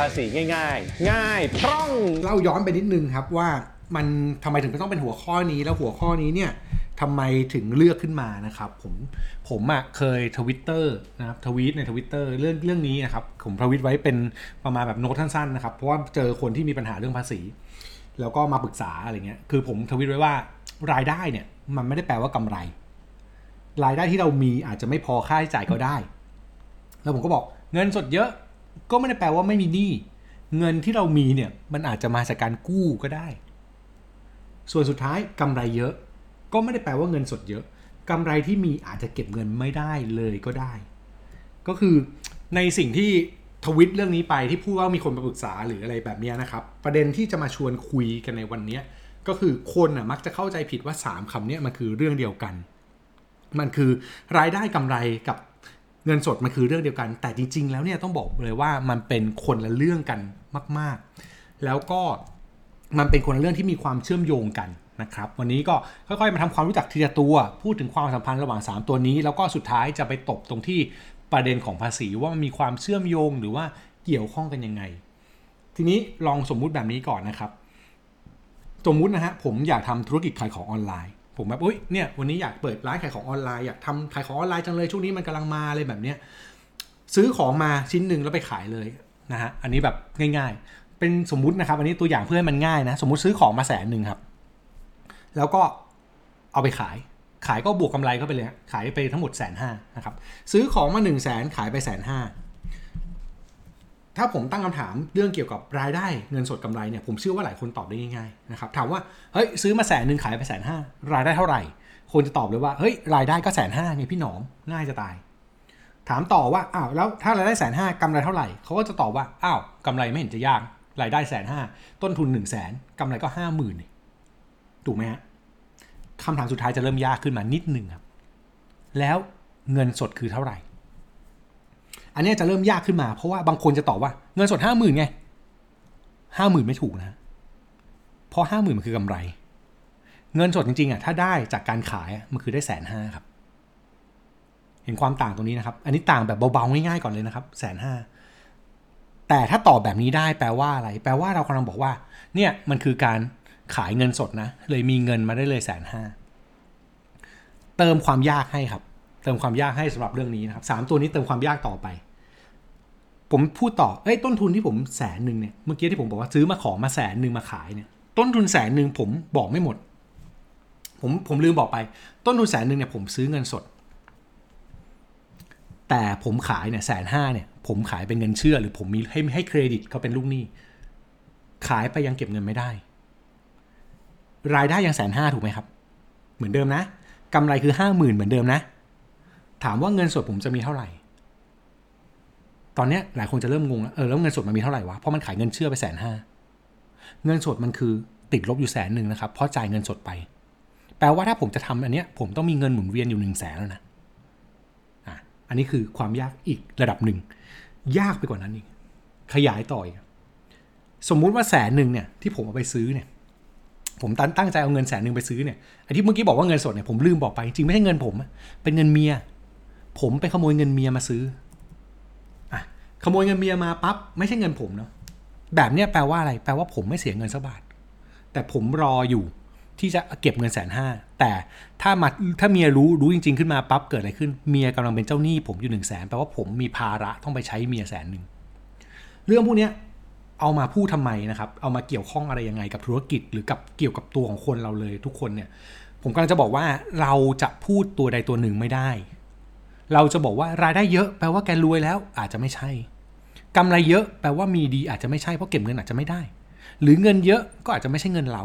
ภาษีง่าย ๆ ง่ายพร่องเล่าย้อนไปนิดนึงครับว่ามันทำไมถึงต้องเป็นหัวข้อนี้แล้วหัวข้อนี้เนี่ยทำไมถึงเลือกขึ้นมานะครับผมผมอะเคยทวิตเตอร์นะครับทวีตในทวิตเตอร์เรื่องเรื่องนี้นะครับผมทวิตไว้เป็นประมาณแบบโน้ตสั้นๆนะครับเพราะว่าเจอคนที่มีปัญหาเรื่องภาษี แล้วก็มาปรึกษาอะไรเงี้ยคือผมทวิตไว้ว่ารายได้เนี่ยมันไม่ได้แปลว่ากำไร รายได้ที่เรามีอาจจะไม่พอค่าใช้จ่ายก็ได้ แล้วผมก็บอกเงินสดเยอะ ก็ไม่ได้แปลว่าไม่มีหนี้เงินที่เรามีเนี่ยมันอาจจะมาจากการกู้ก็ได้ ส่วนสุดท้ายกำไรเยอะ ก็ไม่ได้แปลว่าเงินสดเยอะกำไรที่มีอาจจะเก็บเงินไม่ได้เลยก็ได้ ก็คือในสิ่งที่ทวิตเรื่องนี้ไปที่พูดว่ามีคนมาปรึกษาหรืออะไรแบบนี้นะครับ ประเด็นที่จะมาชวนคุยกันในวันนี้ก็คือคนอะมักจะเข้าใจผิดว่า 3คำนี้มันคือเรื่องเดียวกัน มันคือรายได้กำไรกับ เงินสดมันคือเรื่องเดียวกัน แต่จริง ๆ แล้วเนี่ยต้องบอกเลยว่ามันเป็นคนละเรื่องกันมาก ๆ แล้วก็มันเป็นคนละเรื่องที่มีความเชื่อมโยงกันนะครับวันนี้ก็ค่อยๆ มาทำความรู้จักทีละตัว พูดถึงความสัมพันธ์ระหว่าง 3 ตัวนี้ แล้วก็สุดท้ายจะไปตบตรงที่ประเด็นของภาษีว่ามันมีความเชื่อมโยงหรือว่าเกี่ยวข้องกันยังไง ทีนี้ลองสมมุติแบบนี้ก่อนนะครับ สมมุตินะฮะผมอยากทำธุรกิจขายของออนไลน์ ผมแบบอุ้ยเนี่ยวันนี้อยากเปิดร้านขายของออนไลน์อยากทำขายของออนไลน์จังเลยช่วงนี้มันกำลังมาอะไรแบบเนี้ยซื้อของมาชิ้นหนึ่งแล้วไปขายเลยนะฮะอันนี้แบบง่ายๆ เป็นสมมุตินะครับ อันนี้ตัวอย่างเพื่อให้มันง่ายนะ สมมุติซื้อของมาแสนหนึ่งครับ แล้วก็เอาไปขายขายก็บวกกำไรเข้าไปเลย ขายไปทั้งหมดแสนห้านะครับ ซื้อของมา1นึ่งแสนขายไปแสนห้า ถ้าผมตั้งคำถามเรื่องเกี่ยวกับรายได้เงินสดกำไรเนี่ยผมเชื่อว่าหลายคนตอบได้ง่ายๆนะครับถามว่าเฮ้ยซื้อมาแสนหนึ่งขายไปแสนห้ารายได้เท่าไหร่ คนจะตอบเลยว่าเฮ้ยรายได้ก็แสนห้าเนี่ยพี่หนอมง่ายจะตาย ถามต่อว่าอ้าวแล้วถ้ารายได้แสนห้ากำไรเท่าไหร่เขาก็จะตอบว่าอ้าวกำไรไม่เห็นจะยากรายได้แสนห้าต้นทุน1นึ่งแสนกำไรก็ห้าหมื่นถูกไหมฮะคำถามสุดท้ายจะเริ่มยากขึ้นมานิดหนึ่งครับ แล้วเงินสดคือเท่าไหร่ อันนี้จะเริ่มยากขึ้นมา เพราะว่าบางคนจะตอบว่าเงินสดห้าหมื่นไงห้าหมื่นไม่ถูกนะเพราะห้าหมื่นมันคือกำไร เงินสดจริงๆอะถ้าได้จากการขายมันคือได้แสนห้าครับ เห็นความต่างตรงนี้นะครับ อันนี้ต่างแบบเบาๆง่ายๆก่อนเลยนะครับแสนห้าแต่ถ้าตอบแบบนี้ได้แปลว่าอะไร แปลว่าเรากำลังบอกว่า เนี่ยมันคือการขายเงินสดนะ เลยมีเงินมาได้เลยแสนห้าเติมความยากให้ครับ เติมความยากให้สำหรับเรื่องนี้นะครับสามตัวนี้เติมความยากต่อไป ผมพูดต่อเอ้ยต้นทุนที่ผมแสนหนึ่งเนี่ยเมื่อกี้ที่ผมบอกว่าซื้อมาของมาแสนหนึ่งมาขายเนี่ย ต้นทุนแสนหนึ่งผมบอกไม่หมด ผมผมลืมบอกไป ต้นทุนแสนหนึ่งเนี่ยผมซื้อเงินสด แต่ผมขายเนี่ยแสนห้าเนี่ย ผมขายเป็นเงินเชื่อ หรือผมมีให้ให้เครดิตเขาเป็นลูกหนี้ ขายไปยังเก็บเงินไม่ได้ รายได้ยังแสนห้าถูกไหมครับ เหมือนเดิมนะกำไรคือห้าหมื่นเหมือนเดิมนะ ถามว่าเงินสดผมจะมีเท่าไหร่ ตอนเนี้ยหลายคนจะเริ่มงงแล้วเออแล้วเงินสดมันมีเท่าไหร่วะเพราะมันขายเงินเชื่อไปแสนห้าเงินสดมันคือติดลบอยู่แสนหนึ่งนะครับเพราะจ่ายเงินสดไป แปลว่าถ้าผมจะทำอันเนี้ยผมต้องมีเงินหมุนเวียนอยู่หนึ่งแสนแล้วนะอะอันนี้คือความยากอีกระดับหนึ่งยากไปกว่านั้นอีกขยายต่ออีกสมมุติว่าแสนหนึ่งเนี่ยที่ผมเอาไปซื้อเนี่ยผมตั้งใจเอาเงินแสนหนึ่งไปซื้อเนี่ยไอ้ที่เมื่อกี้บอกว่าเงินสดเนี่ยผมลืมบอกไปจริงไม่ใช่เงินผมเป็นเงินเมีย ผมไปขโมยเงินเมียมาซื้อ ขโมยเงินเมียมาปั๊บไม่ใช่เงินผมเนาะแบบเนี้ยแปลว่าอะไร แปลว่าผมไม่เสียเงินสักบาท แต่ผมรออยู่ที่จะเก็บเงินแสนห้าแต่ถ้ามาถ้าเมียรู้รู้จริง ๆ ขึ้นมาปั๊บเกิดอะไรขึ้น เมียกำลังเป็นเจ้าหนี้ผมอยู่หนึ่งแสนแปลว่าผมมีภาระต้องไปใช้เมียแสนหนึ่งเรื่องพวกเนี้ยเอามาพูดทำไมนะครับ เอามาเกี่ยวข้องอะไรยังไงกับธุรกิจ หรือกับเกี่ยวกับตัวของคนเราเลยทุกคนเนี่ย ผมกำลังจะบอกว่าเราจะพูดตัวใดตัวหนึ่งไม่ได้ เราจะบอกว่ารายได้เยอะแปลว่าแกรวยแล้วอาจจะไม่ใช่ กำไรเยอะแปลว่ามีดีอาจจะไม่ใช่เพราะเก็บเงินอาจจะไม่ได้ หรือเงินเยอะก็อาจจะไม่ใช่เงินเรา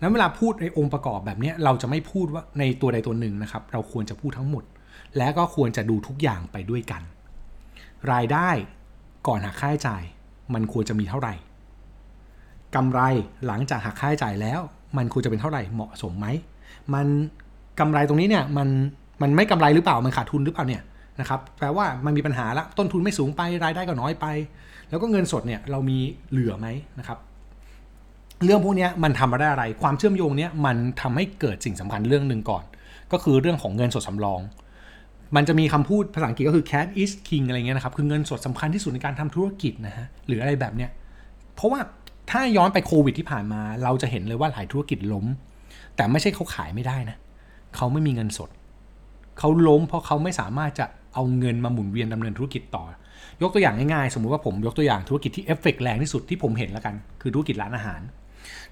นั้นเวลาพูดในองค์ประกอบแบบนี้เราจะไม่พูดว่าในตัวใดตัวหนึ่งนะครับ เราควรจะพูดทั้งหมด และก็ควรจะดูทุกอย่างไปด้วยกัน รายได้ก่อนหักค่าใช้จ่าย มันควรจะมีเท่าไหร่กำไรหลังจากหักค่าใช้จ่ายแล้ว มันควรจะเป็นเท่าไหร่เหมาะสมไหมมันกำไรตรงนี้เนี่ยมันมันไม่กำไรหรือเปล่ามันขาดทุนหรือเปล่าเนี่ย นะครับแปลว่ามันมีปัญหาละต้นทุนไม่สูงไปรายได้ก็น้อยไป แล้วก็เงินสดเนี่ยเรามีเหลือไหมนะครับเรื่องพวกนี้มันทำมาได้อะไร ความเชื่อมโยงเนี้ยมันทำให้เกิดสิ่งสำคัญเรื่องหนึ่งก่อน ก็คือเรื่องของเงินสดสำรอง มันจะมีคำพูดภาษาอังกฤษก็คือ cash is king อะไรเงี้ยนะครับ คือเงินสดสำคัญที่สุดในการทำธุรกิจนะฮะ หรืออะไรแบบเนี้ย เพราะว่าถ้าย้อนไปโควิดที่ผ่านมา เราจะเห็นเลยว่าหลายธุรกิจล้ม แต่ไม่ใช่เขาขายไม่ได้นะ เขาไม่มีเงินสด เขาล้มเพราะเขาไม่สามารถจะ เอาเงินมาหมุนเวียนดำเนินธุรกิจต่อ ยกตัวอย่างง่ายๆ สมมุติว่าผมยกตัวอย่างธุรกิจที่เอฟเฟกต์แรงที่สุดที่ผมเห็นแล้วกัน คือธุรกิจร้านอาหาร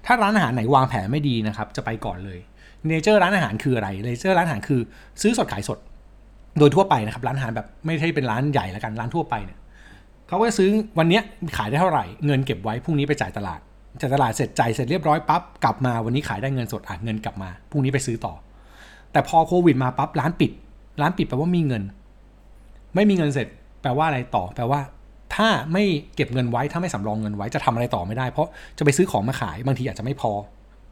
ถ้าร้านอาหารไหนวางแผนไม่ดีนะครับ จะไปก่อนเลยเนเจอร์ร้านอาหารคืออะไรเนเจอร์ร้านอาหารคือ ซื้อสดขายสด โดยทั่วไปนะครับร้านอาหารแบบไม่ใช่เป็นร้านใหญ่แล้วกันร้านทั่วไปเนี่ยเขาก็ซื้อวันนี้ขายได้เท่าไหร่ เงินเก็บไว้พรุ่งนี้ไปจ่ายตลาดจ่ายตลาดเสร็จจ่ายเสร็จเรียบร้อยปั๊บกลับมาวันนี้ขายได้เงินสดอะเงินกลับมาพรุ่งนี้ไปซื้อต่อ แต่พอโควิดมาปั๊บร้านปิด ร้านปิดแปลว่ามีเงิน ไม่มีเงินเสร็จแปลว่าอะไรต่อ แปลว่า ถ้าไม่เก็บเงินไว้ถ้าไม่สำรองเงินไว้จะทำอะไรต่อไม่ได้ เพราะจะไปซื้อของมาขายบางทีอาจจะไม่พอ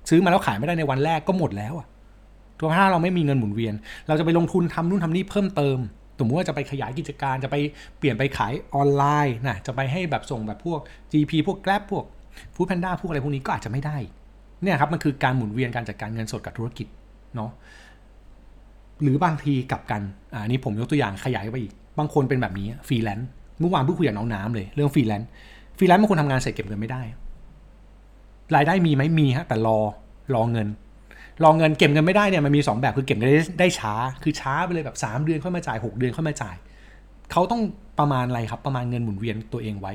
ซื้อมาแล้วขายไม่ได้ในวันแรกก็หมดแล้วอะตัวถ้าเราไม่มีเงินหมุนเวียน เราจะไปลงทุนทำนู่นทำนี่เพิ่มเติมสมมติว่าจะไปขยายกิจการจะไปเปลี่ยนไปขายออนไลน์นะจะไปให้แบบส่งแบบพวก GP พวก Grab พวก Food Panda พวกอะไรพวกนี้ก็อาจจะไม่ได้เนี่ยครับมันคือการหมุนเวียนการจัดการเงินสดกับธุรกิจเนาะหรือบางทีกลับกันอ่านี่ผมยกตัวอย่างขยายไปอีก บางคนเป็นแบบนี้ฟรีแลนซ์เมื่อวานเพิ่งคุยกับน้องน้ำเลย เรื่องฟรีแลนซ์ฟรีแลนซ์บางคนทำงานเสร็จเก็บเงินไม่ได้ รายได้มีไหมมีฮะแต่รอรอเงิน รอเงินเก็บเงินไม่ได้เนี่ยมันมี 2 แบบคือเก็บเงินได้ได้ช้า คือช้าไปเลยแบบ 3 เดือนค่อยมาจ่าย 6 เดือนค่อยมาจ่าย เขาต้องประมาณอะไรครับ ประมาณเงินหมุนเวียนตัวเองไว้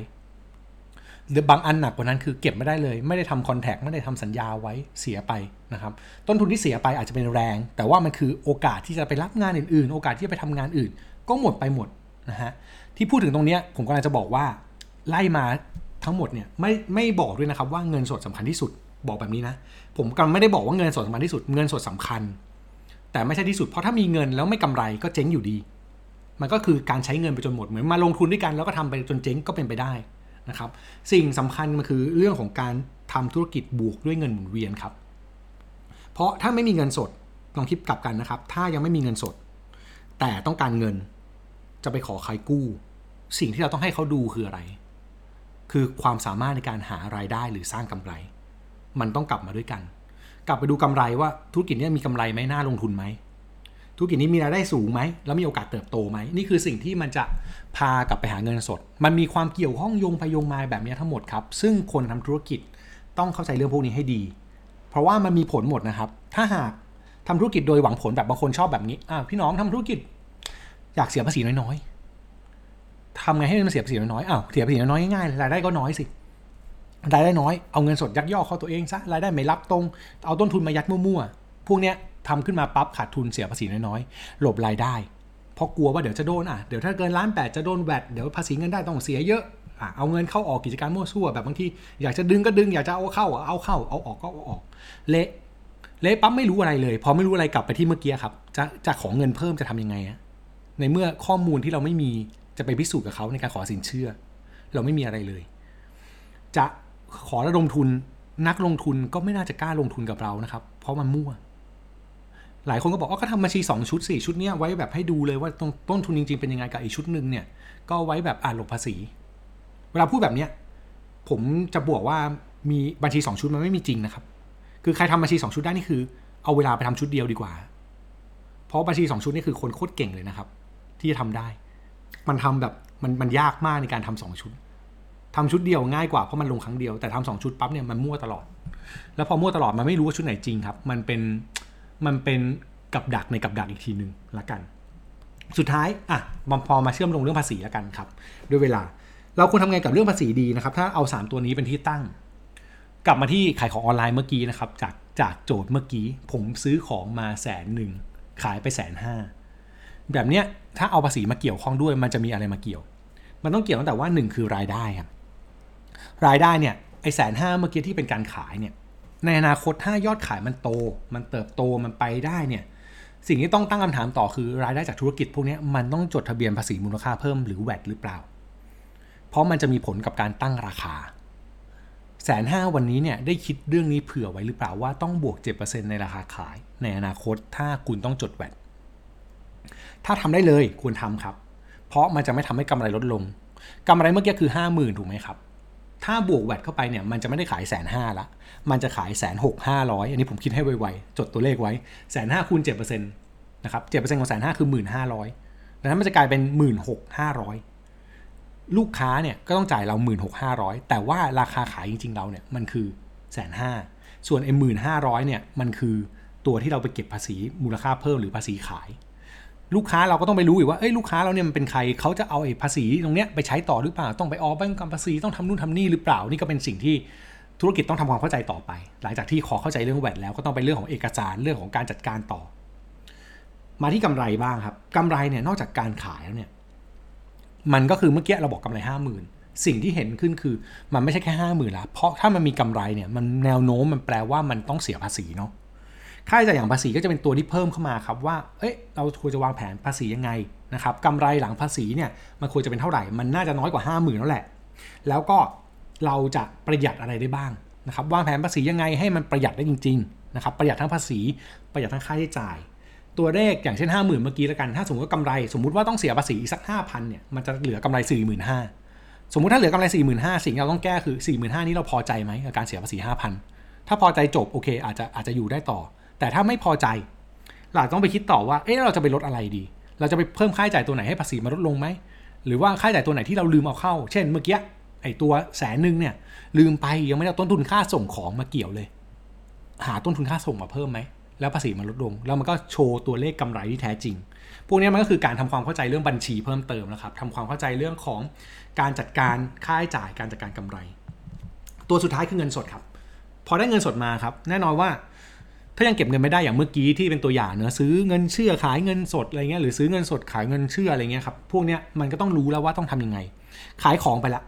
หรือบางอันหนักกว่านั้นคือเก็บไม่ได้เลย ไม่ได้ทำ contract ไม่ได้ทำสัญญาไว้เสียไปนะครับ ต้นทุนที่เสียไปอาจจะเป็นแรง แต่ว่ามันคือโอกาสที่จะไปรับงานอื่นๆ โอกาสที่จะไปทำงานอื่น ก็หมดไปหมดนะฮะที่พูดถึงตรงนี้ผมกำลังจะบอกว่าไล่มาทั้งหมดเนี่ยไม่ไม่บอกด้วยนะครับว่าเงินสดสำคัญที่สุดบอกแบบนี้นะ ผมกำลังไม่ได้บอกว่าเงินสดสำคัญที่สุดเงินสดสำคัญ แต่ไม่ใช่ที่สุดเพราะถ้ามีเงินแล้วไม่กำไรก็เจ๊งอยู่ดี มันก็คือการใช้เงินไปจนหมดเหมือนมาลงทุนด้วยกันแล้วก็ทำไปจนเจ๊งก็เป็นไปได้นะครับสิ่งสำคัญมันคือเรื่องของการทำธุรกิจบวกด้วยเงินหมุนเวียนครับ เพราะถ้าไม่มีเงินสดลองคิดกลับกันนะครับ ถ้ายังไม่มีเงินสด แต่ต้องการเงิน จะไปขอใครกู้ สิ่งที่เราต้องให้เขาดูคืออะไร คือความสามารถในการหารายได้หรือสร้างกำไร มันต้องกลับมาด้วยกัน กลับไปดูกำไรว่าธุรกิจนี้มีกำไรไหมน่าลงทุนไหมธุรกิจนี้มีรายได้สูงไหมแล้วมีโอกาสเติบโตไหมนี่คือสิ่งที่มันจะพากลับไปหาเงินสด มันมีความเกี่ยวข้องโยงพยงมาแบบนี้ทั้งหมดครับ ซึ่งคนทำธุรกิจต้องเข้าใจเรื่องพวกนี้ให้ดี เพราะว่ามันมีผลหมดนะครับ ถ้าหากทำธุรกิจโดยหวังผลแบบบางคนชอบแบบนี้อ่าพี่น้องทำธุรกิจ อยากเสียภาษีน้อยๆทำไงให้มันเสียภาษีน้อยๆอ้าวเสียภาษีน้อยๆง่ายๆรายได้ก็น้อยสิรายได้น้อยเอาเงินสดยักยอกเข้าตัวเองซะรายได้ไม่รับตรง เอาต้นทุนมายัดมั่วๆพวกเนี้ยทำขึ้นมาปั๊บขาดทุนเสียภาษีน้อยๆหลบรายได้เพราะกลัวว่าเดี๋ยวจะโดนอะเดี๋ยวถ้าเกินล้านแปดจะโดนแวดเดี๋ยวภาษีเงินได้ต้องเสียเยอะอะเอาเงินเข้าออกกิจการมั่วซั่วแบบบางทีอยากจะดึงก็ดึงอยากจะเอาเข้าเอาเข้าเอาออกก็เอาออกเละเละปั๊บไม่รู้อะไรเลย พอไม่รู้อะไรกลับไปที่เมื่อกี้ครับ จะจะขอเงินเพิ่มจะทำยังไงอะ ในเมื่อข้อมูลที่เราไม่มีจะไปพิสูจน์กับเขาในการขอสินเชื่อ เราไม่มีอะไรเลย จะขอระดมทุนนักลงทุนก็ไม่น่าจะกล้าลงทุนกับเรานะครับ เพราะมันมั่ว หลายคนก็บอกว่าก็ทำบัญชี 2 ชุดสิชุดเนี้ยไว้แบบให้ดูเลยว่าต้นต้นทุนจริงๆเป็นยังไงกับอีกชุดหนึ่งเนี่ย ก็ไว้แบบอ่านหลบภาษี เวลาพูดแบบเนี้ยผมจะบอกว่ามีบัญชี 2 ชุดมันไม่มีจริงนะครับ คือใครทำบัญชี 2 ชุดได้นี่คือ เอาเวลาไปทำชุดเดียวดีกว่า เพราะบัญชี 2 ชุดนี่คือคนโคตรเก่งเลยนะครับ ที่จะทำได้ มันทำแบบมันมันยากมากในการทำสองชุดทำชุดเดียวง่ายกว่าเพราะมันลงครั้งเดียวแต่ทำสองชุดปั๊บเนี่ยมันมั่วตลอด แล้วพอมั่วตลอดมันไม่รู้ว่าชุดไหนจริงครับ มันเป็นมันเป็นกับดักในกับดักอีกทีหนึ่งละกัน สุดท้ายอะมาพอมาเชื่อมลงเรื่องภาษีละกันครับ ด้วยเวลา เราควรทำไงกับเรื่องภาษีดีนะครับ ถ้าเอา 3 ตัวนี้เป็นที่ตั้ง กลับมาที่ขายของออนไลน์เมื่อกี้นะครับ จากจากโจทย์เมื่อกี้ ผมซื้อของมาแสนหนึ่งขายไปแสนห้า แบบเนี้ยถ้าเอาภาษีมาเกี่ยวข้องด้วย มันจะมีอะไรมาเกี่ยว มันต้องเกี่ยวตั้งแต่ว่าหนึ่งคือรายได้ครับรายได้เนี่ยไอแสนห้าเมื่อกี้ที่เป็นการขายเนี่ยในอนาคตถ้ายอดขายมันโต มันเติบโตมันไปได้เนี่ยสิ่งที่ต้องตั้งคำถามต่อคือรายได้จากธุรกิจพวกนี้มันต้องจดทะเบียนภาษีมูลค่าเพิ่มหรือแวดหรือเปล่า เพราะมันจะมีผลกับการตั้งราคาแสนห้าวันนี้เนี่ยได้คิดเรื่องนี้เผื่อไว้หรือเปล่าว่าต้องบวก 7%ในราคาขาย ในอนาคตถ้าคุณต้องจดแวด ถ้าทำได้เลยควรทำครับ เพราะมันจะไม่ทำให้กำไรลดลงกำไรเมื่อกี้คือ 50,000 ถูกไหมครับ ถ้าบวกแวดเข้าไปเนี่ยมันจะไม่ได้ขายแสนห้าละ มันจะขายแสนหกห้าร้อยอันนี้ผมคิดให้ไวๆ จดตัวเลขไว้แสนห้าคูณเจ็ดเปอร์เซ็นต์นะครับเจ็ดเปอร์เซ็นต์ของแสนห้าคือหมื่นห้าร้อยดังนั้นมันจะกลายเป็น1 6 5 0 0ลูกค้าเนี่ยก็ต้องจ่ายเรา 1 6 5 0 0 แต่ว่าราคาขายจริง ๆ เราเนี่ยมันคือแสนห้าส่วนไอ้หมื่นห้าร้อยเนี่ยมันคือตัวที่เราไปเก็บภาษีมูลค่าเพิ่มหรือภาษีขาย ลูกค้าเราก็ต้องไปรู้อีกว่าเอ้ยลูกค้าเราเนี่ยมันเป็นใครเขาจะเอาไอ้ภาษีตรงเนี้ยไปใช้ต่อหรือเปล่าต้องไปออกใบกำกับภาษีต้องทำนู่นทำนี่หรือเปล่านี่ก็เป็นสิ่งที่ธุรกิจต้องทำความเข้าใจต่อไป หลังจากที่ขอเข้าใจเรื่องแวดแล้วก็ต้องไปเรื่องของเอกสารเรื่องของการจัดการต่อ มาที่กำไรบ้างครับกำไรเนี่ยนอกจากการขายแล้วเนี่ยมันก็คือเมื่อกี้เราบอกกำไรห้าหมื่นสิ่งที่เห็นขึ้นคือมันไม่ใช่แค่ห้าหมื่นละเพราะถ้ามันมีกำไรเนี่ยมันแนวโน้มมันแปลว่ามันต้องเสียภาษีเนาะ ค่าใช้จ่ายอย่างภาษีก็จะเป็นตัวที่เพิ่มเข้ามาครับว่า เอ๊ะเราควรจะวางแผนภาษียังไงนะครับกำไรหลังภาษีเนี่ยมันควรจะเป็นเท่าไหร่ มันน่าจะน้อยกว่า 5 0,000แล้วแหละ แล้วก็เราจะประหยัดอะไรได้บ้างนะครับวางแผนภาษียังไงให้มันประหยัดได้จริงๆนะครับประหยัดทั้งภาษีประหยัดทั้งค่าใช้จ่าย ตัวเลขอย่างเช่น 5 0,000 เมื่อกี้แล้วกัน ถ้าสมมติว่ากำไรสมมุติว่าต้องเสียภาษีอีกสัก5,000เนี่ยมันจะเหลือกำไร45,000สมมุติถ้าเหลือกำไร45,000สิ่งที่เราต้องแก้คือ45,000นี้เราพอใจไหมกับการเสียภาษี5,000ถ้าพอใจจบโอเคอาจจะอาจจะอยู่ได้ต่อ แต่ถ้าไม่พอใจเราต้องไปคิดต่อว่า เอ๊ะเราจะไปลดอะไรดี เราจะไปเพิ่มค่าใช้จ่ายตัวไหนให้ภาษีมันลดลงไหม หรือว่าค่าใช้จ่ายตัวไหนที่เราลืมเอาเข้า เช่นเมื่อกี้ไอ้ตัวแสนหนึ่งเนี่ยลืมไปยังไม่ได้เอาต้นทุนค่าส่งของมาเกี่ยวเลย หาต้นทุนค่าส่งมาเพิ่มไหมแล้วภาษีมันลดลง แล้วมันก็โชว์ตัวเลขกำไรที่แท้จริง พวกนี้มันก็คือการทำความเข้าใจเรื่องบัญชีเพิ่มเติมนะครับทำความเข้าใจเรื่องของการจัดการค่าใช้จ่ายการจัดการกำไร ตัวสุดท้ายคือเงินสดครับ พอได้เงินสดมาครับ แน่นอนว่า ถ้ายังเก็บเงินไม่ได้อย่างเมื่อกี้ที่เป็นตัวอย่างเนอะซื้อเงินเชื่อขายเงินสดอะไรเงี้ยหรือซื้อเงินสดขายเงินเชื่ออะไรเงี้ยครับพวกเนี้ยมันก็ต้องรู้แล้วว่าต้องทำยังไง ขายของไปละ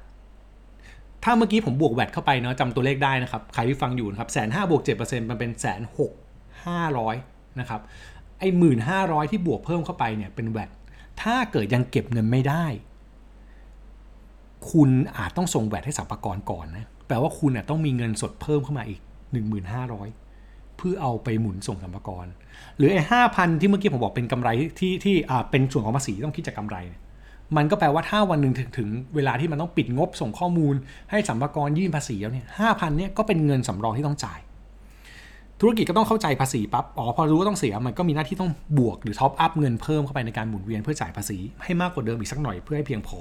ถ้าเมื่อกี้ผมบวกแวดเข้าไปเนาะจำตัวเลขได้นะครับใครที่ฟังอยู่นะครับแสนห้าบวกเจ็ดเปอร์เซ็นต์มันเป็นแสนหกห้าร้อยนะครับไอ้หมื่นห้าร้อยที่บวกเพิ่มเข้าไปเนี่ยเป็นแวดถ้าเกิดยังเก็บเงินไม่ได้ คุณอาจต้องส่งแวดให้สรรพากรก่อนนะแปลว่าคุณน่ะต้องมีเงินสดเพิ่มเข้ามาอีก 1,500 เพื่อเอาไปหมุนส่งสรรพากรหรือไอ้ห้าพันที่เมื่อกี้ผมบอกเป็นกำไรที่ที่อ่าเป็นส่วนของภาษีต้องคิดจากกำไร มันก็แปลว่าถ้าวันหนึ่งถึงถึงเวลาที่มันต้องปิดงบส่งข้อมูล ให้สรรพากรยื่นภาษีแล้วเนี่ยห้าพันเนี่ยก็เป็นเงินสำรองที่ต้องจ่าย ธุรกิจก็ต้องเข้าใจภาษีปั๊บอ๋อพอรู้ว่าต้องเสียมันก็มีหน้าที่ต้องบวกหรือท็อปอัพเงินเพิ่มเข้าไปในการหมุนเวียนเพื่อจ่ายภาษีให้มากกว่าเดิมอีกสักหน่อยเพื่อให้เพียงพอ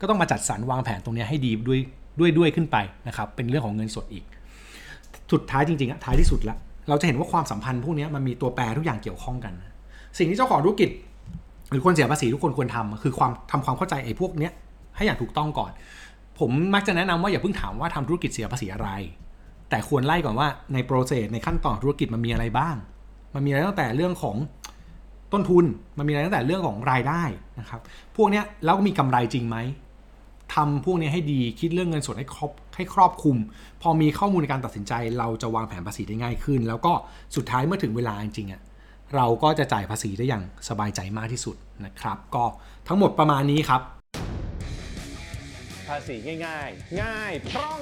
ก็ต้องมาจัดสรรวางแผนตรงนี้ให้ดีด้วยด้วยด้วยขึ้นไปนะครับเป็นเรื่องของเงินสดอีก สุดท้ายจริงๆอะท้ายที่สุดละ เราจะเห็นว่าความสัมพันธ์พวกนี้มันมีตัวแปรทุกอย่างเกี่ยวข้องกัน สิ่งที่เจ้าของธุรกิจ หรือคนเสียภาษีทุกคนควรทำคือความทำความเข้าใจไอ้พวกเนี้ยให้อย่างถูกต้องก่อน ผมมักจะแนะนำว่าอย่าเพิ่งถามว่าทำธุรกิจเสียภาษีอะไร แต่ควรไล่ก่อนว่าในโปรเซสในขั้นตอนธุรกิจมันมีอะไรบ้าง มันมีอะไรตั้งแต่เรื่องของต้นทุน มันมีอะไรตั้งแต่เรื่องของรายได้นะครับ พวกเนี้ยแล้วมีกำไรจริงไหม ทำพวกนี้ให้ดีคิดเรื่องเงินสดให้ครอบให้ครอบคลุม พอมีข้อมูลในการตัดสินใจ เราจะวางแผนภาษีได้ง่ายขึ้น แล้วก็สุดท้ายเมื่อถึงเวลาจริงๆอะเราก็จะจ่ายภาษีได้อย่างสบายใจมากที่สุดนะครับ ก็ทั้งหมดประมาณนี้ครับ ภาษีง่าย ๆ ง่ายพร่อง